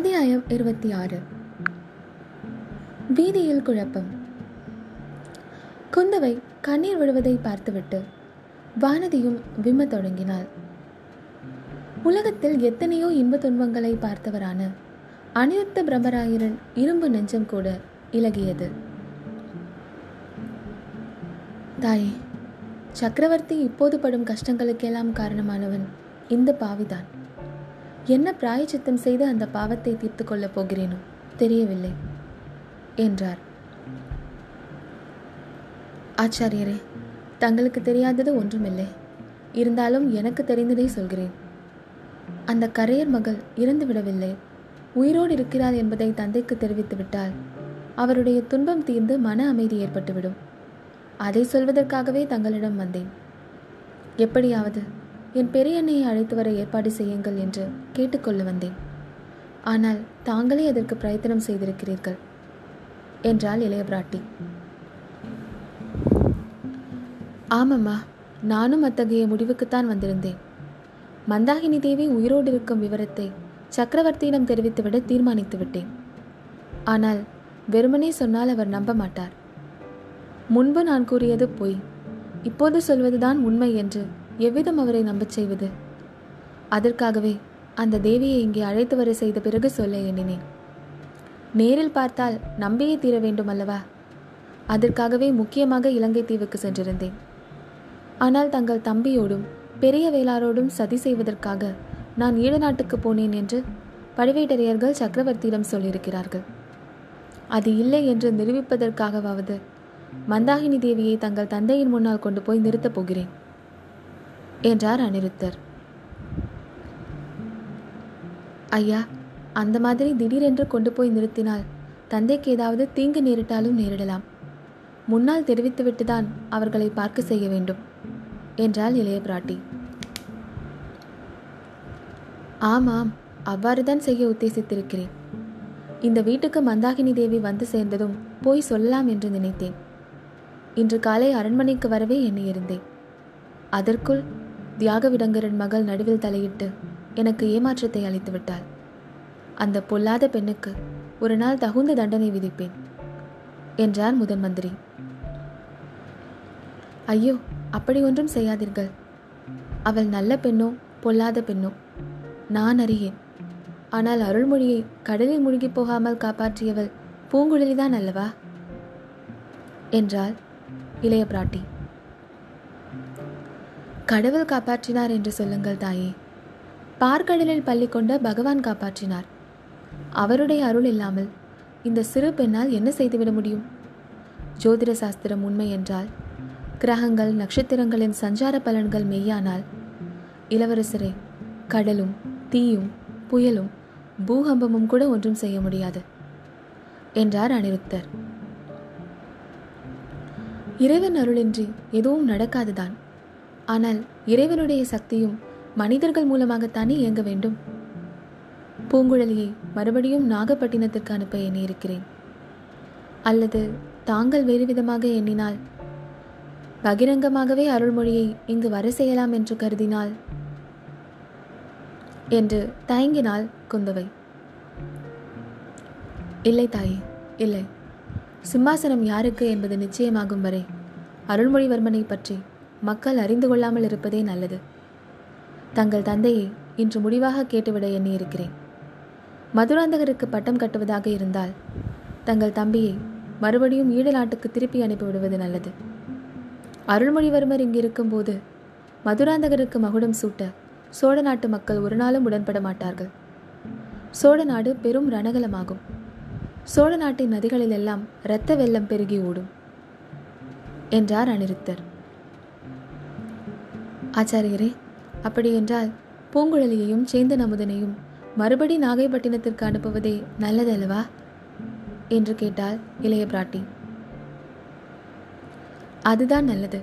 அத்தியாயம் இருபத்தி ஆறு வீதியில் குழப்பம். குந்தவை கண்ணீர் விழுவதை பார்த்துவிட்டு வானதியும் விம்மத் தொடங்கினாள். உலகத்தில் எத்தனையோ இன்ப துன்பங்களை பார்த்தவரான அனிருத்த பிரம்மராயரின் இரும்பு நெஞ்சம் கூட இலகியது. தாயே சக்கரவர்த்தி இப்போது படும் கஷ்டங்களுக்கெல்லாம் காரணமானவன் இந்த பாவிதான். என்ன பிராயச்சித்தம் செய்து அந்த பாவத்தை தீர்த்து கொள்ளப் போகிறேனோ தெரியவில்லை என்றார். ஆச்சாரியரே தங்களுக்கு தெரியாதது ஒன்றுமில்லை. இருந்தாலும் எனக்கு தெரிந்ததை சொல்கிறேன். அந்த கரையர் மகள் இறந்து விடவில்லை. உயிரோடு இருக்கிறார் என்பதை தந்தைக்கு தெரிவித்து விட்டால் அவருடைய துன்பம் தீர்ந்து மன அமைதி ஏற்பட்டுவிடும். அதை சொல்வதற்காகவே தங்களிடம் வந்தேன். எப்படியாவது என் பெரியண்ணையை அழைத்து வர ஏற்பாடு செய்யுங்கள் என்று கேட்டுக்கொள்ள வந்தேன். ஆனால் தாங்களே அதற்கு பிரயத்தனம் செய்திருக்கிறீர்கள் என்றாள் இளைய பிராட்டி. ஆமாம்மா நானும் அத்தகைய முடிவுக்குத்தான் வந்திருந்தேன். மந்தாகினி தேவி உயிரோடு இருக்கும் விவரத்தை சக்கரவர்த்தியிடம் தெரிவித்துவிட தீர்மானித்து விட்டேன். ஆனால் வெறுமனே சொன்னால் அவர் நம்ப மாட்டார். முன்பு நான் கூறியது பொய் இப்போது சொல்வதுதான் உண்மை என்று எவ்விதம் அவரை நம்பச் செய்வது? அதற்காகவே அந்த தேவியை இங்கே அழைத்து வர செய்த பிறகு சொல்ல எண்ணினேன். நேரில் பார்த்தால் நம்பியே தீர வேண்டும் அல்லவா அதற்காகவே முக்கியமாக இலங்கை தீவுக்கு சென்றிருந்தேன். ஆனால் தங்கள் தம்பியோடும் பெரிய வேளாரோடும் சதி செய்வதற்காக நான் ஈழ நாட்டுக்கு போனேன் என்று பழுவேட்டரையர்கள் சக்கரவர்த்தியிடம் சொல்லியிருக்கிறார்கள். அது இல்லை என்று நிரூபிப்பதற்காகவாவது மந்தாகினி தேவியை தங்கள் தந்தையின் முன்னால் கொண்டு போய் நிறுத்தப் போகிறேன். என்றார் அனிருத்தர். ஐயா அந்த மாதிரி திடீரென்று கொண்டு போய் நிறுத்தினால் தந்தைக்கு ஏதாவது தீங்கு நேரிட்டாலும் நேரிடலாம். முன்னால் தெரிவித்துவிட்டுதான் அவர்களை பார்க்க செய்ய வேண்டும் என்றாள் இளைய பிராட்டி. ஆமாம் அவ்வாறுதான் செய்ய உத்தேசித்திருக்கிறேன். இந்த வீட்டுக்கு மந்தாகினி தேவி வந்து சேர்ந்ததும் போய் சொல்லலாம் என்று நினைத்தேன். இன்று காலை அரண்மனைக்கு வரவே எண்ணியிருந்தேன் அதற்குள் தியாகவிடங்கரன் மகள் நடுவில் தலையிட்டு எனக்கு ஏமாற்றத்தை அளித்து விட்டாள் அந்த பொல்லாத பெண்ணுக்கு ஒரு நாள் தகுந்த தண்டனை விதிப்பேன் என்றார் முதன் மந்திரி. ஐயோ அப்படி ஒன்றும் செய்யாதீர்கள். அவள் நல்ல பெண்ணோ பொல்லாத பெண்ணோ நான் அறியேன். ஆனால் அருள்மொழியை கடலில் முழுகி போகாமல் காப்பாற்றியவள் பூங்குழலிதான் அல்லவா? என்றாள் இளைய பிராட்டி. கடவுள் காப்பாற்றினார் என்று சொல்லுங்கள் தாயே. பார்க்கடலில் பள்ளி கொண்ட பகவான் காப்பாற்றினார். அவருடைய அருள் இல்லாமல் இந்த சிறு பெண்ணால் என்ன செய்துவிட முடியும்? ஜோதிட சாஸ்திரம் உண்மை என்றால் கிரகங்கள் நட்சத்திரங்களின் சஞ்சார பலன்கள் மெய்யானால் இளவரசரே கடலும் தீயும் புயலும் பூகம்பமும் கூட ஒன்றும் செய்ய முடியாது என்றார் அனிருத்தர். இறைவன் அருளின்றி எதுவும் நடக்காதுதான். ஆனால் இறைவனுடைய சக்தியும் மனிதர்கள் மூலமாகத்தானே இயங்க வேண்டும்? பூங்குழலியை மறுபடியும் நாகப்பட்டினத்திற்கு அனுப்ப எண்ணியிருக்கிறேன். அல்லது தாங்கள் வேறு விதமாக எண்ணினால்? பகிரங்கமாகவே அருள்மொழியை இங்கு வர செய்யலாம் என்று கருதினால்? என்று தயங்கினாள் குந்தவை. இல்லை தாயே இல்லை. சிம்மாசனம் யாருக்கு என்பது நிச்சயமாகும் வரை அருள்மொழிவர்மனை பற்றி மக்கள் அறிந்து கொள்ளாமல் இருப்பதே நல்லது. தங்கள் தந்தையை இன்று முடிவாக கேட்டுவிட எண்ணி இருக்கிறேன் மதுராந்தகருக்கு பட்டம் கட்டுவதாக இருந்தால் தங்கள் தம்பியை மறுபடியும் ஈழ நாட்டுக்கு திருப்பி அனுப்பிவிடுவது நல்லது. அருள்மொழிவர்மர் இங்கிருக்கும் போது மதுராந்தகருக்கு மகுடம் சூட்ட சோழ நாட்டு மக்கள் ஒரு நாளும் உடன்பட மாட்டார்கள். சோழ நாடு பெரும் ரணகலமாகும். சோழ நாட்டின் நதிகளிலெல்லாம் இரத்த வெள்ளம் பெருகி ஓடும் என்றார் அனிருத்தர். ஆச்சாரியரே அப்படியென்றால் பூங்குழலியையும் சேந்தன் அமுதனையும் மறுபடி நாகைப்பட்டினத்திற்கு அனுப்புவதே நல்லதல்லவா? என்று கேட்டாள் இளைய பிராட்டி. அதுதான் நல்லது.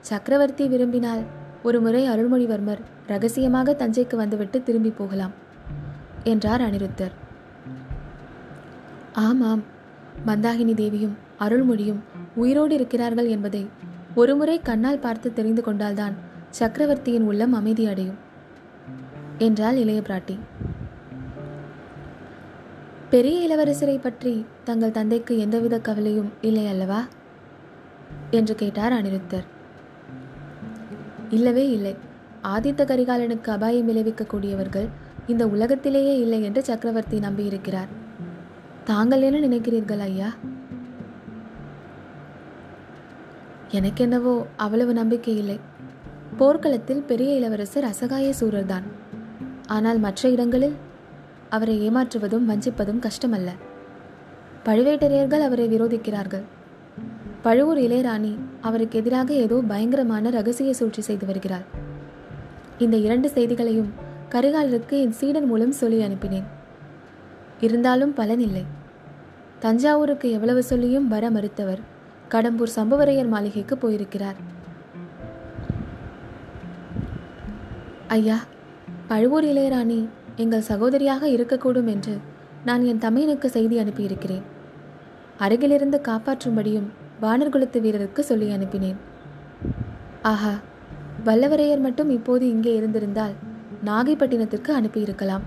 சக்கரவர்த்தி விரும்பினால் ஒரு முறை அருள்மொழிவர்மர் ரகசியமாக தஞ்சைக்கு வந்துவிட்டு திரும்பி போகலாம் என்றார் அனிருத்தர். ஆமாம் மந்தாகினி தேவியும் அருள்மொழியும் உயிரோடு இருக்கிறார்கள் என்பதை ஒருமுறை கண்ணால் பார்த்து தெரிந்து கொண்டால்தான் சக்கரவர்த்தியின் உள்ளம் அமைதி அடையும். என்றாள் இளைய பிராட்டி. பெரிய இளவரசரை பற்றி தங்கள் தந்தைக்கு எந்தவித கவலையும் இல்லை அல்லவா? என்று கேட்டார் அனிருத்தர். இல்லவே இல்லை. ஆதித்த கரிகாலனுக்கு அபாயம் விளைவிக்கக்கூடியவர்கள் இந்த உலகத்திலேயே இல்லை என்று சக்கரவர்த்தி நம்பியிருக்கிறார். தாங்கள் என்ன நினைக்கிறீர்கள் ஐயா? எனக்கென்னவோ அவ்வளவு நம்பிக்கை இல்லை. போர்க்களத்தில் பெரிய இளவரசர் அசகாய சூரர்தான். ஆனால் மற்ற இடங்களில் அவரை ஏமாற்றுவதும் வஞ்சிப்பதும் கஷ்டமல்ல. பழுவேட்டரையர்கள் அவரை விரோதிக்கிறார்கள். பழுவூர் இளையராணி அவருக்கு எதிராக ஏதோ பயங்கரமான ரகசிய சூழ்ச்சி செய்து வருகிறார் இந்த இரண்டு செய்திகளையும் கரிகாலருக்கு என் சீடன் மூலம் சொல்லி அனுப்பினேன். இருந்தாலும் பலனில்லை தஞ்சாவூருக்கு எவ்வளவு சொல்லியும் வர மறுத்தவர் கடம்பூர் சம்புவரையர் மாளிகைக்கு போயிருக்கிறார். ஐயா பழுவூர் இளையராணி எங்கள் சகோதரியாக இருக்கக்கூடும் என்று நான் என் தமையனுக்கு செய்தி அனுப்பியிருக்கிறேன். அருகிலிருந்து காப்பாற்றும்படியும் வானர்குலத்து வீரருக்கு சொல்லி அனுப்பினேன். ஆஹா வல்லவரையர் மட்டும் இப்போது இங்கே இருந்திருந்தால் நாகைப்பட்டினத்திற்கு அனுப்பியிருக்கலாம்.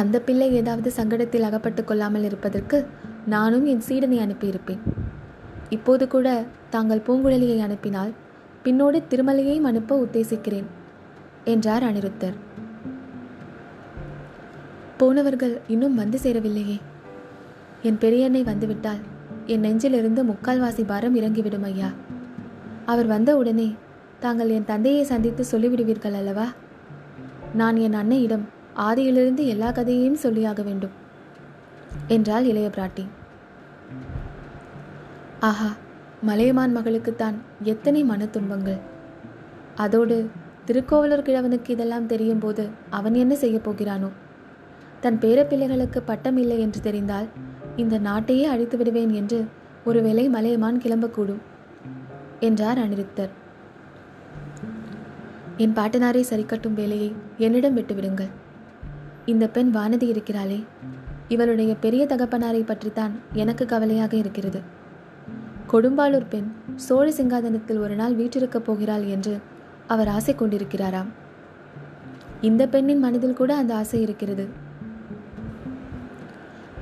அந்த பிள்ளை ஏதாவது சங்கடத்தில் அகப்பட்டு கொள்ளாமல் இருப்பதற்கு நானும் என் சீடனை அனுப்பியிருப்பேன். இப்போது கூட தாங்கள் பூங்குழலியை அனுப்பினால் பின்னோடு திருமலையையும் அனுப்ப உத்தேசிக்கிறேன் என்றார் அனிருத்தர். போனவர்கள் இன்னும் வந்து சேரவில்லையே. என் பெரியண்ணை வந்துவிட்டால் என் நெஞ்சிலிருந்து முக்கால்வாசி பாரம் இறங்கிவிடும் ஐயா. அவர் வந்த உடனே தாங்கள் என் தந்தையை சந்தித்து சொல்லிவிடுவீர்கள் அல்லவா? நான் என் அன்னையிடம் ஆதியிலிருந்து எல்லா கதையையும் சொல்லியாக வேண்டும் என்றாள் இளைய பிராட்டி. ஆஹா மலையமான் மகளுக்குத்தான் எத்தனை மன துன்பங்கள் அதோடு திருக்கோவலூர் கிழவனுக்கு இதெல்லாம் தெரியும் போது அவன் என்ன செய்ய போகிறானோ? தன் பேரப்பிள்ளைகளுக்கு பட்டம் இல்லை என்று தெரிந்தால் இந்த நாட்டையே அழித்து விடுவேன் என்று ஒருவேளை மலையமான் கிளம்பக்கூடும் என்றார் அனிருத்தர் என் பாட்டனாரை சரிக்கட்டும் வேலையை என்னிடம் விட்டுவிடுங்கள் இந்த பெண் வானதி இருக்கிறாளே இவளுடைய பெரிய தகப்பனாரை பற்றித்தான் எனக்கு கவலையாக இருக்கிறது. கொடும்பாளூர் பெண் சோழ சிங்காதனத்தில் ஒரு நாள் வீற்றிருக்கப் போகிறாள் என்று அவர் ஆசை கொண்டிருக்கிறாராம். இந்த பெண்ணின் மனதில் கூட அந்த ஆசை இருக்கிறது.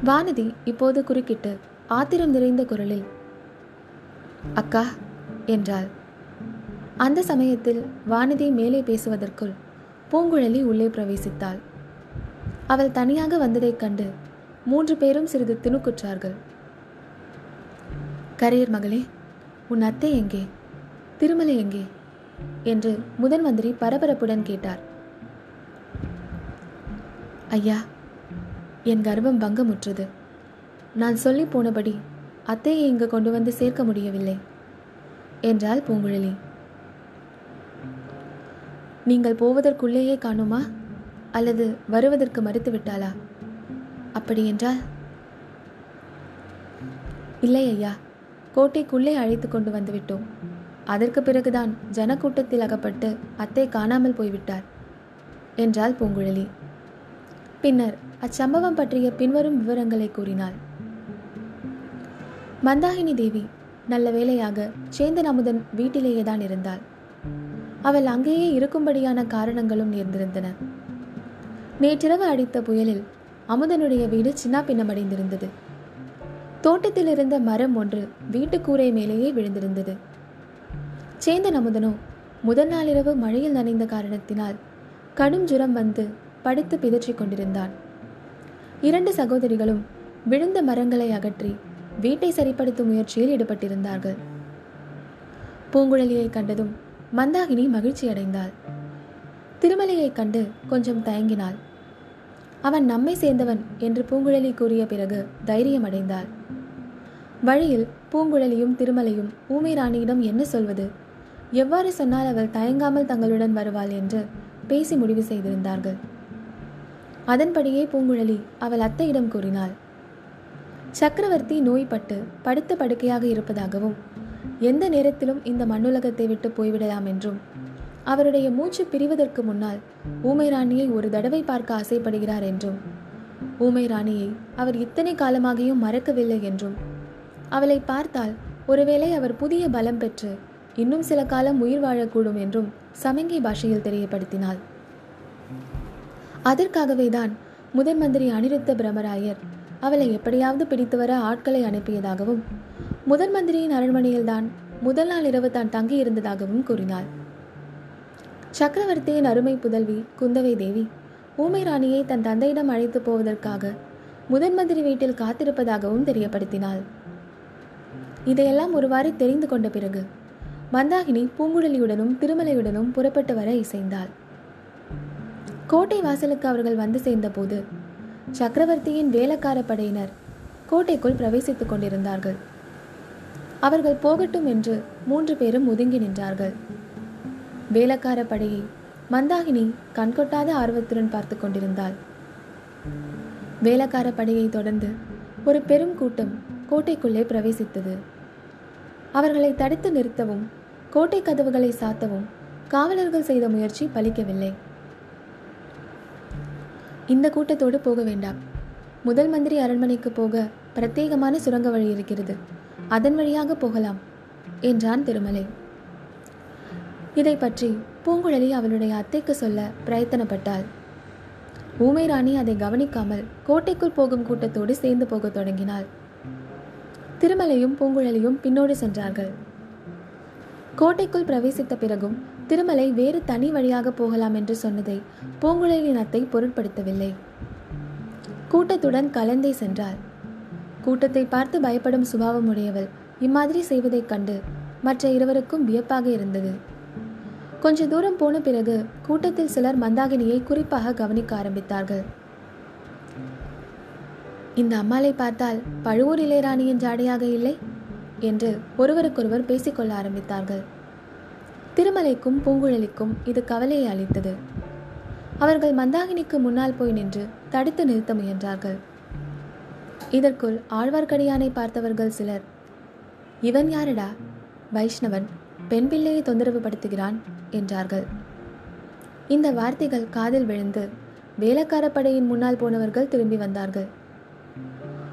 வானதி இப்போது குறுக்கிட்டு ஆத்திரம் நிறைந்த குரலில் அக்கா என்றாள். அந்த சமயத்தில் வானதி மேலே பேசுவதற்குள் பூங்குழலி உள்ளே பிரவேசித்தாள். அவள் தனியாக வந்ததைக் கண்டு மூன்று பேரும் சிறிது திணுக்குற்றார்கள். கரையர் மகளே உன் அத்தை எங்கே? திருமலை எங்கே? என்று முதன் மந்திரி பரபரப்புடன் கேட்டார். ஐயா என் கர்வம் பங்கமுற்றது. நான் சொல்லி போனபடி அத்தையை இங்கு கொண்டு வந்து சேர்க்க முடியவில்லை என்றாள் பூங்குழலி. நீங்கள் போவதற்குள்ளேயே காணுமா? அல்லது வருவதற்கு மறுத்து விட்டாளா? அப்படியென்றால் இல்லை ஐயா கோட்டைக்குள்ளே அழைத்து கொண்டு வந்துவிட்டோம் அதற்கு பிறகுதான் ஜனக்கூட்டத்தில் அகப்பட்டு அத்தை காணாமல் போய்விட்டார் என்றாள் பூங்குழலி. பின்னர் அச்சம்பவம் பற்றிய பின்வரும் விவரங்களை கூறினாள். மந்தாகினி தேவி நல்ல வேளையாக சேந்தன் அமுதன் வீட்டிலேயே தான் இருந்தாள். அவள் அங்கேயே இருக்கும்படியான காரணங்களும் நேர்ந்திருந்தன. நேற்றிரவு அடித்த புயலில் அமுதனுடைய வீடு சின்னாபின்னமடைந்திருந்தது. தோட்டத்தில் இருந்த மரம் ஒன்று வீட்டுக்கூரை மேலேயே விழுந்திருந்தது. சேந்தன் அமுதனோ முதல் நாளிரவு மழையில் நனைந்த காரணத்தினால் கடும் ஜுரம் வந்து படுத்து பிதற்றிக் கொண்டிருந்தான். இரண்டு சகோதரிகளும் விழுந்த மரங்களை அகற்றி வீட்டை சரிப்படுத்தும் முயற்சியில் ஈடுபட்டிருந்தார்கள். பூங்குழலியை கண்டதும் மந்தாகினி மகிழ்ச்சி அடைந்தாள் திருமலையை கண்டு கொஞ்சம் தயங்கினாள். அவன் நம்மை சேர்ந்தவன் என்று பூங்குழலி கூறிய பிறகு தைரியம் அடைந்தாள். வழியில் பூங்குழலியும் திருமலையும் ஊமை ராணியிடம் என்ன சொல்வது? எவ்வாறு சொன்னால் அவள் தயங்காமல் தங்களுடன் வருவாள் என்று பேசி முடிவு செய்திருந்தார்கள். அதன்படியே பூங்குழலி அவள் அத்தையிடம் கூறினாள். சக்கரவர்த்தி நோய்பட்டு படுத்த படுக்கையாக இருப்பதாகவும் எந்த நேரத்திலும் இந்த மண்ணுலகத்தை விட்டு போய்விடலாம் என்றும் அவருடைய மூச்சு பிரிவதற்கு முன்னால் ஊமை ராணியை ஒரு தடவை பார்க்க ஆசைப்படுகிறார் என்றும் ஊமை ராணியை அவர் இத்தனை காலமாகியும் மறக்கவில்லை என்றும். அவளை பார்த்தால் ஒருவேளை அவர் புதிய பலம் பெற்று இன்னும் சில காலம் உயிர் வாழக்கூடும் என்றும் சமங்கை பாஷையில் தெரியப்படுத்தினாள். அதற்காகவே தான் முதன் மந்திரி அனிருத்த பிரமராயர் அவளை எப்படியாவது பிடித்து வர ஆட்களை அனுப்பியதாகவும் முதன் மந்திரியின் அரண்மனையில்தான் முதல் நாள் இரவு தான் தங்கியிருந்ததாகவும் கூறினாள். சக்கரவர்த்தியின் அருமை புதல்வி குந்தவை தேவி ஊமை ராணியை தன் தந்தையிடம் அழைத்து போவதற்காக முதன்மந்திரி வீட்டில் காத்திருப்பதாகவும் தெரியப்படுத்தினாள். இதையெல்லாம் ஒருவாறு தெரிந்து கொண்ட பிறகு மந்தாகினி பூங்குழலியுடனும் திருமலையுடனும் புறப்பட்டு வர இசைந்தாள். கோட்டை வாசலுக்கு அவர்கள் வந்து சேர்ந்தபோது சக்கரவர்த்தியின் வேலைக்கார படையினர் கோட்டைக்குள் பிரவேசித்துக் கொண்டிருந்தார்கள். அவர்கள் போகட்டும் என்று மூன்று பேரும் ஒதுங்கி நின்றார்கள். வேலைக்கார படையை மந்தாகினி கண்கொட்டாத ஆர்வத்துடன் பார்த்து கொண்டிருந்தாள். வேலைக்கார படையை தொடர்ந்து ஒரு பெரும் கூட்டம் கோட்டைக்குள்ளே பிரவேசித்தது. அவர்களை தடுத்து நிறுத்தவும் கோட்டை கதவுகளை சாத்தவும் காவலர்கள் செய்த முயற்சி பலிக்கவில்லை. இந்த கூட்டத்தோடு போக வேண்டாம். முதல் மந்திரி அரண்மனைக்கு போக பிரத்யேகமான சுரங்க வழி இருக்கிறது. அதன் வழியாக போகலாம் என்றான் திருமலை. இதை பற்றி பூங்குழலி அவளுடைய அத்தைக்கு சொல்ல பிரயத்தனப்பட்டாள். ஊமை ராணி அதை கவனிக்காமல் கோட்டைக்குள் போகும் கூட்டத்தோடு சேர்ந்து போகத் தொடங்கினாள். திருமலையும் பூங்குழலியும் பின்னோடு சென்றார்கள். கோட்டைக்குள் பிரவேசித்த பிறகும் திருமலை வேறு தனி வழியாக போகலாம் என்று சொன்னதை பூங்குழலியின் அத்தை பொருட்படுத்தவில்லை. கூட்டத்துடன் கலந்தே சென்றாள். கூட்டத்தை பார்த்து பயப்படும் சுபாவம் உடையவள் இம்மாதிரி செய்வதைக் கண்டு மற்ற இருவருக்கும் வியப்பாக இருந்தது. கொஞ்ச தூரம் போன பிறகு கூட்டத்தில் சிலர் மந்தாகினியை குறிப்பாக கவனிக்க ஆரம்பித்தார்கள். இந்த அம்மாளை பார்த்தால் பழுவூர் இளையராணியின் ஜாடையாக இல்லை என்று ஒருவருக்கொருவர் பேசிக்கொள்ள ஆரம்பித்தார்கள். திருமலைக்கும் பூங்குழலிக்கும் இது கவலையை அளித்தது. அவர்கள் மந்தாகினிக்கு முன்னால் போய் நின்று தடுத்து நிறுத்த முயன்றார்கள். இதற்குள் ஆழ்வார்க்கடியானை பார்த்தவர்கள் சிலர் இவன் யாரடா? வைஷ்ணவன் பெண் பிள்ளையை தொந்தரவு படுத்துகிறான் என்றார்கள். இந்த வார்த்தைகள் காதில் விழுந்து வேலைக்கார படையின் முன்னால் போனவர்கள் திரும்பி வந்தார்கள்.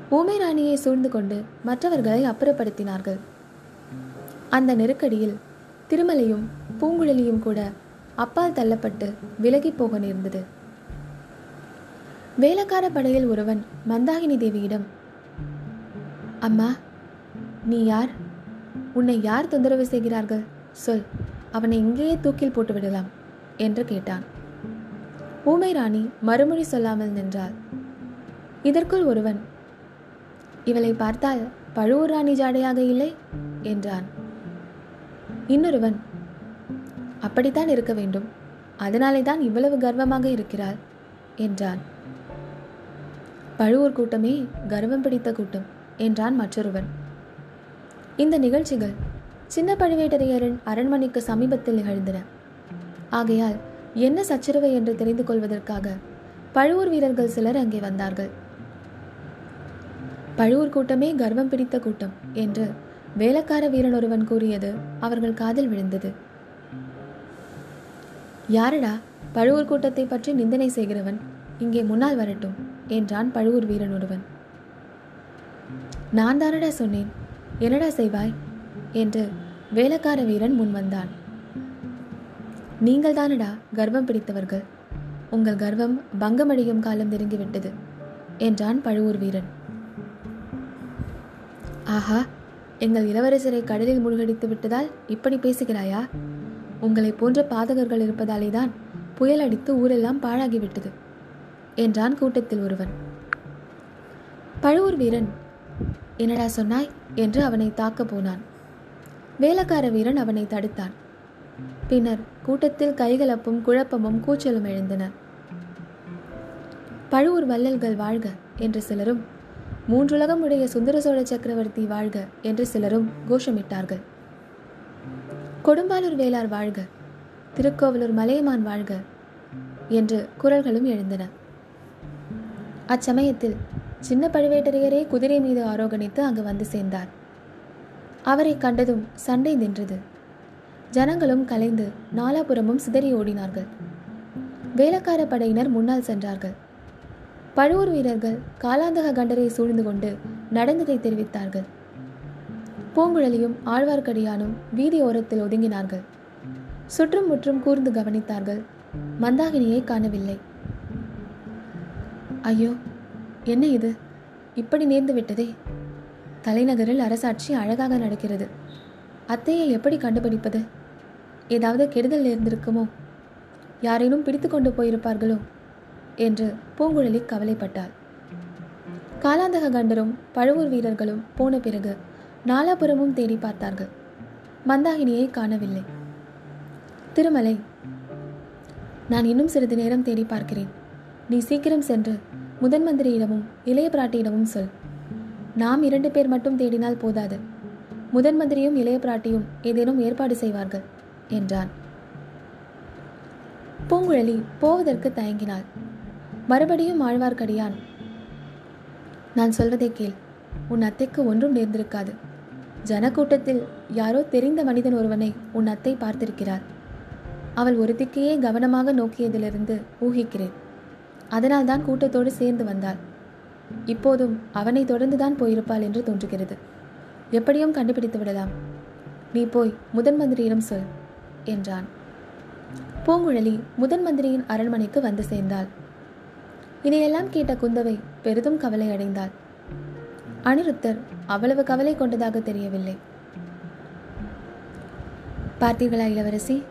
ஊமை ராணியை சூழ்ந்து கொண்டு மற்றவர்களை அப்புறப்படுத்தினார்கள். அந்த நெருக்கடியில் திருமலையும் பூங்குழலியும் கூட அப்பால் தள்ளப்பட்டு விலகி போக நேர்ந்தது. வேலைக்கார படையில் ஒருவன் மந்தாகினி தேவியிடம் அம்மா நீ யார்? உன்னை யார் தொந்தரவு செய்கிறார்கள்? சொல். அவனை இங்கேயே தூக்கில் போட்டு விடலாம் என்று கேட்டான். ஊமை ராணி மறுமொழி சொல்லாமல் நின்றாள். இதற்குள் ஒருவன் இவளை பார்த்தால் பழுவூர் ராணி ஜாடையாக இல்லை? என்றான். இன்னொருவன் அப்படித்தான் இருக்க வேண்டும். அதனாலே தான் இவ்வளவு கர்வமாக இருக்கிறாள் என்றான். பழுவூர் கூட்டமே கர்வம் பிடித்த கூட்டம் என்றான் மற்றொருவன். இந்த நிகழ்ச்சிகள் சின்ன பழுவேட்டரையரின் அரண்மனைக்கு சமீபத்தில் நிகழ்ந்தன. ஆகையால் என்ன சச்சரவு என்று தெரிந்து கொள்வதற்காக பழுவூர் வீரர்கள் சிலர் அங்கே வந்தார்கள். பழுவூர் கூட்டமே கர்வம் பிடித்த கூட்டம் என்று வேலைக்கார வீரன் ஒருவன் கூறியது அவர்கள் காதில் விழுந்தது. யாரடா? பழுவூர் கூட்டத்தை பற்றி நிந்தனை செய்கிறவன்? இங்கே முன்னால் வரட்டும் என்றான் பழுவூர் வீரன் ஒருவன். நான் தானடா சொன்னேன். என்னடா செய்வாய்? என்று வேலைக்கார வீரன் முன் வந்தான். நீங்கள் தானடா கர்வம் பிடித்தவர்கள்? உங்கள் கர்வம் பங்கமடையும் காலம் நெருங்கிவிட்டது என்றான் பழுவூர் வீரன். ஆஹா எங்கள் இளவரசரை கடலில் மூழ்கடித்து விட்டதால் இப்படி பேசுகிறாயா? உங்களை போன்ற பாதகர்கள் இருப்பதாலே தான் புயல் அடித்து ஊரெல்லாம் பாழாகிவிட்டது என்றான் கூட்டத்தில் ஒருவன். பழுவூர் வீரன் என்னடா சொன்னாய்? என்று அவனை தாக்க போனான். வேலைக்கார வீரன் அவனை தடுத்தான். பின்னர் கூட்டத்தில் கைகலப்பும் குழப்பமும் கூச்சலும் எழுந்தன. பழுவூர் வள்ளல்கள் வாழ்க என்று சிலரும் மூன்றுலகம் உடைய சுந்தர சோழ சக்கரவர்த்தி வாழ்க என்று சிலரும் கோஷமிட்டார்கள். கொடும்பாலூர் வேளார் வாழ்க திருக்கோவலூர் மலையமான் வாழ்க என்று குரல்களும் எழுந்தன. அச்சமயத்தில் சின்ன பழுவேட்டரையரே குதிரை மீது ஆரோகணித்து அங்கு வந்து சேர்ந்தார். அவரை கண்டதும் சண்டை நின்றது. ஜனங்களும் கலைந்து நாலாபுரமும் சிதறி ஓடினார்கள். வேலைக்கார படையினர் முன்னால் சென்றார்கள். பழுவூர் வீரர்கள் காலாந்தக கண்டரை சூழ்ந்து கொண்டு நடந்ததை தெரிவித்தார்கள். பூங்குழலியும் ஆழ்வார்க்கடியானும் வீதி ஓரத்தில் ஒதுங்கினார்கள். சுற்றும் முற்றும் கூர்ந்து கவனித்தார்கள். மந்தாகினியை காணவில்லை. ஐயோ என்ன இது? இப்படி நேர்ந்து விட்டதே. தலைநகரில் அரசாட்சி அழகாக நடக்கிறது. அத்தையை எப்படி கண்டுபிடிப்பது? ஏதாவது கெடுதல் நேர்ந்திருக்குமோ? யாரேனும் பிடித்து கொண்டு போயிருப்பார்களோ? என்று பூங்குழலி கவலைப்பட்டாள். காலாந்தக கண்டரும் பழுவூர் வீரர்களும் போன பிறகு நாலாபுரமும் தேடி பார்த்தார்கள். மந்தாகினியை காணவில்லை. திருமலை நான் இன்னும் சிறிது நேரம் தேடி பார்க்கிறேன். நீ சீக்கிரம் சென்று முதன் மந்திரியிடமும் இளைய பிராட்டியிடமும் சொல். நாம் இரண்டு பேர் மட்டும் தேடினால் போதாது. முதன் மந்திரியும் இளைய பிராட்டியும் ஏதேனும் ஏற்பாடு செய்வார்கள் என்றான். பூங்குழலி போவதற்கு தயங்கினாள். மறுபடியும் ஆழ்வார்க்கடியான் நான் சொல்வதை கேள் உன் அத்தைக்கு ஒன்றும் நேர்ந்திருக்காது. ஜனக்கூட்டத்தில் யாரோ தெரிந்த மனிதன் ஒருவனை உன் அத்தை பார்த்திருக்கிறார். அவள் ஒரு திக்கையே கவனமாக நோக்கியதிலிருந்து ஊகிக்கிறேன். அதனால்தான் கூட்டத்தோடு சேர்ந்து வந்தாள். இப்போதும் அவனை தொடர்ந்துதான் போயிருப்பாள் என்று தோன்றுகிறது. எப்படியும் கண்டுபிடித்து விடலாம். நீ போய் முதன் மந்திரியிடம் சொல் என்றான். பூங்குழலி முதன் மந்திரியின் அரண்மனைக்கு வந்து சேர்ந்தாள். இதையெல்லாம் கேட்ட குந்தவை பெரிதும் கவலை அடைந்தாள். அனிருத்தர் அவ்வளவு கவலை கொண்டதாக தெரியவில்லை. பார்த்தீர்களா இளவரசி?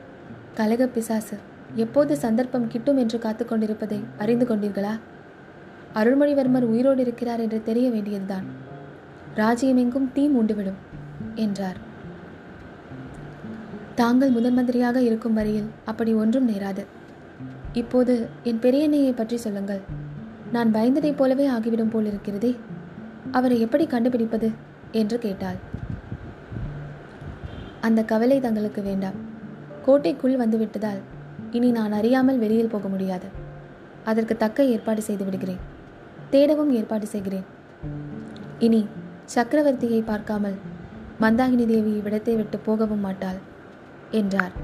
கலக பிசாசு எப்போது சந்தர்ப்பம் கிட்டும் என்று காத்து கொண்டிருப்பதை அறிந்து கொண்டீர்களா? அருள்மொழிவர்மர் உயிரோடு இருக்கிறார் என்று தெரிய வேண்டியதுதான். ராஜ்யமெங்கும் தீ மூண்டுவிடும் என்றார். தாங்கள் முதன் மந்திரியாக இருக்கும் வரையில் அப்படி ஒன்றும் நேராது. இப்போது என் பெரியண்ணையை பற்றி சொல்லுங்கள். நான் பயந்ததைப் போலவே ஆகிவிடும் போல் இருக்கிறதே. அவரை எப்படி கண்டுபிடிப்பது? என்று கேட்டாள். அந்த கவலை தங்களுக்கு வேண்டாம். கோட்டைக்குள் வந்துவிட்டதால் இனி நான் அறியாமல் வெளியில் போக முடியாது. அதற்கு தக்க ஏற்பாடு செய்து விடுகிறேன். தேடவும் ஏற்பாடு செய்கிறேன். இனி சக்கரவர்த்தியை பார்க்காமல் மந்தாகினி தேவி இவ்விடத்தை விட்டு போகவும் மாட்டாள் என்றார்.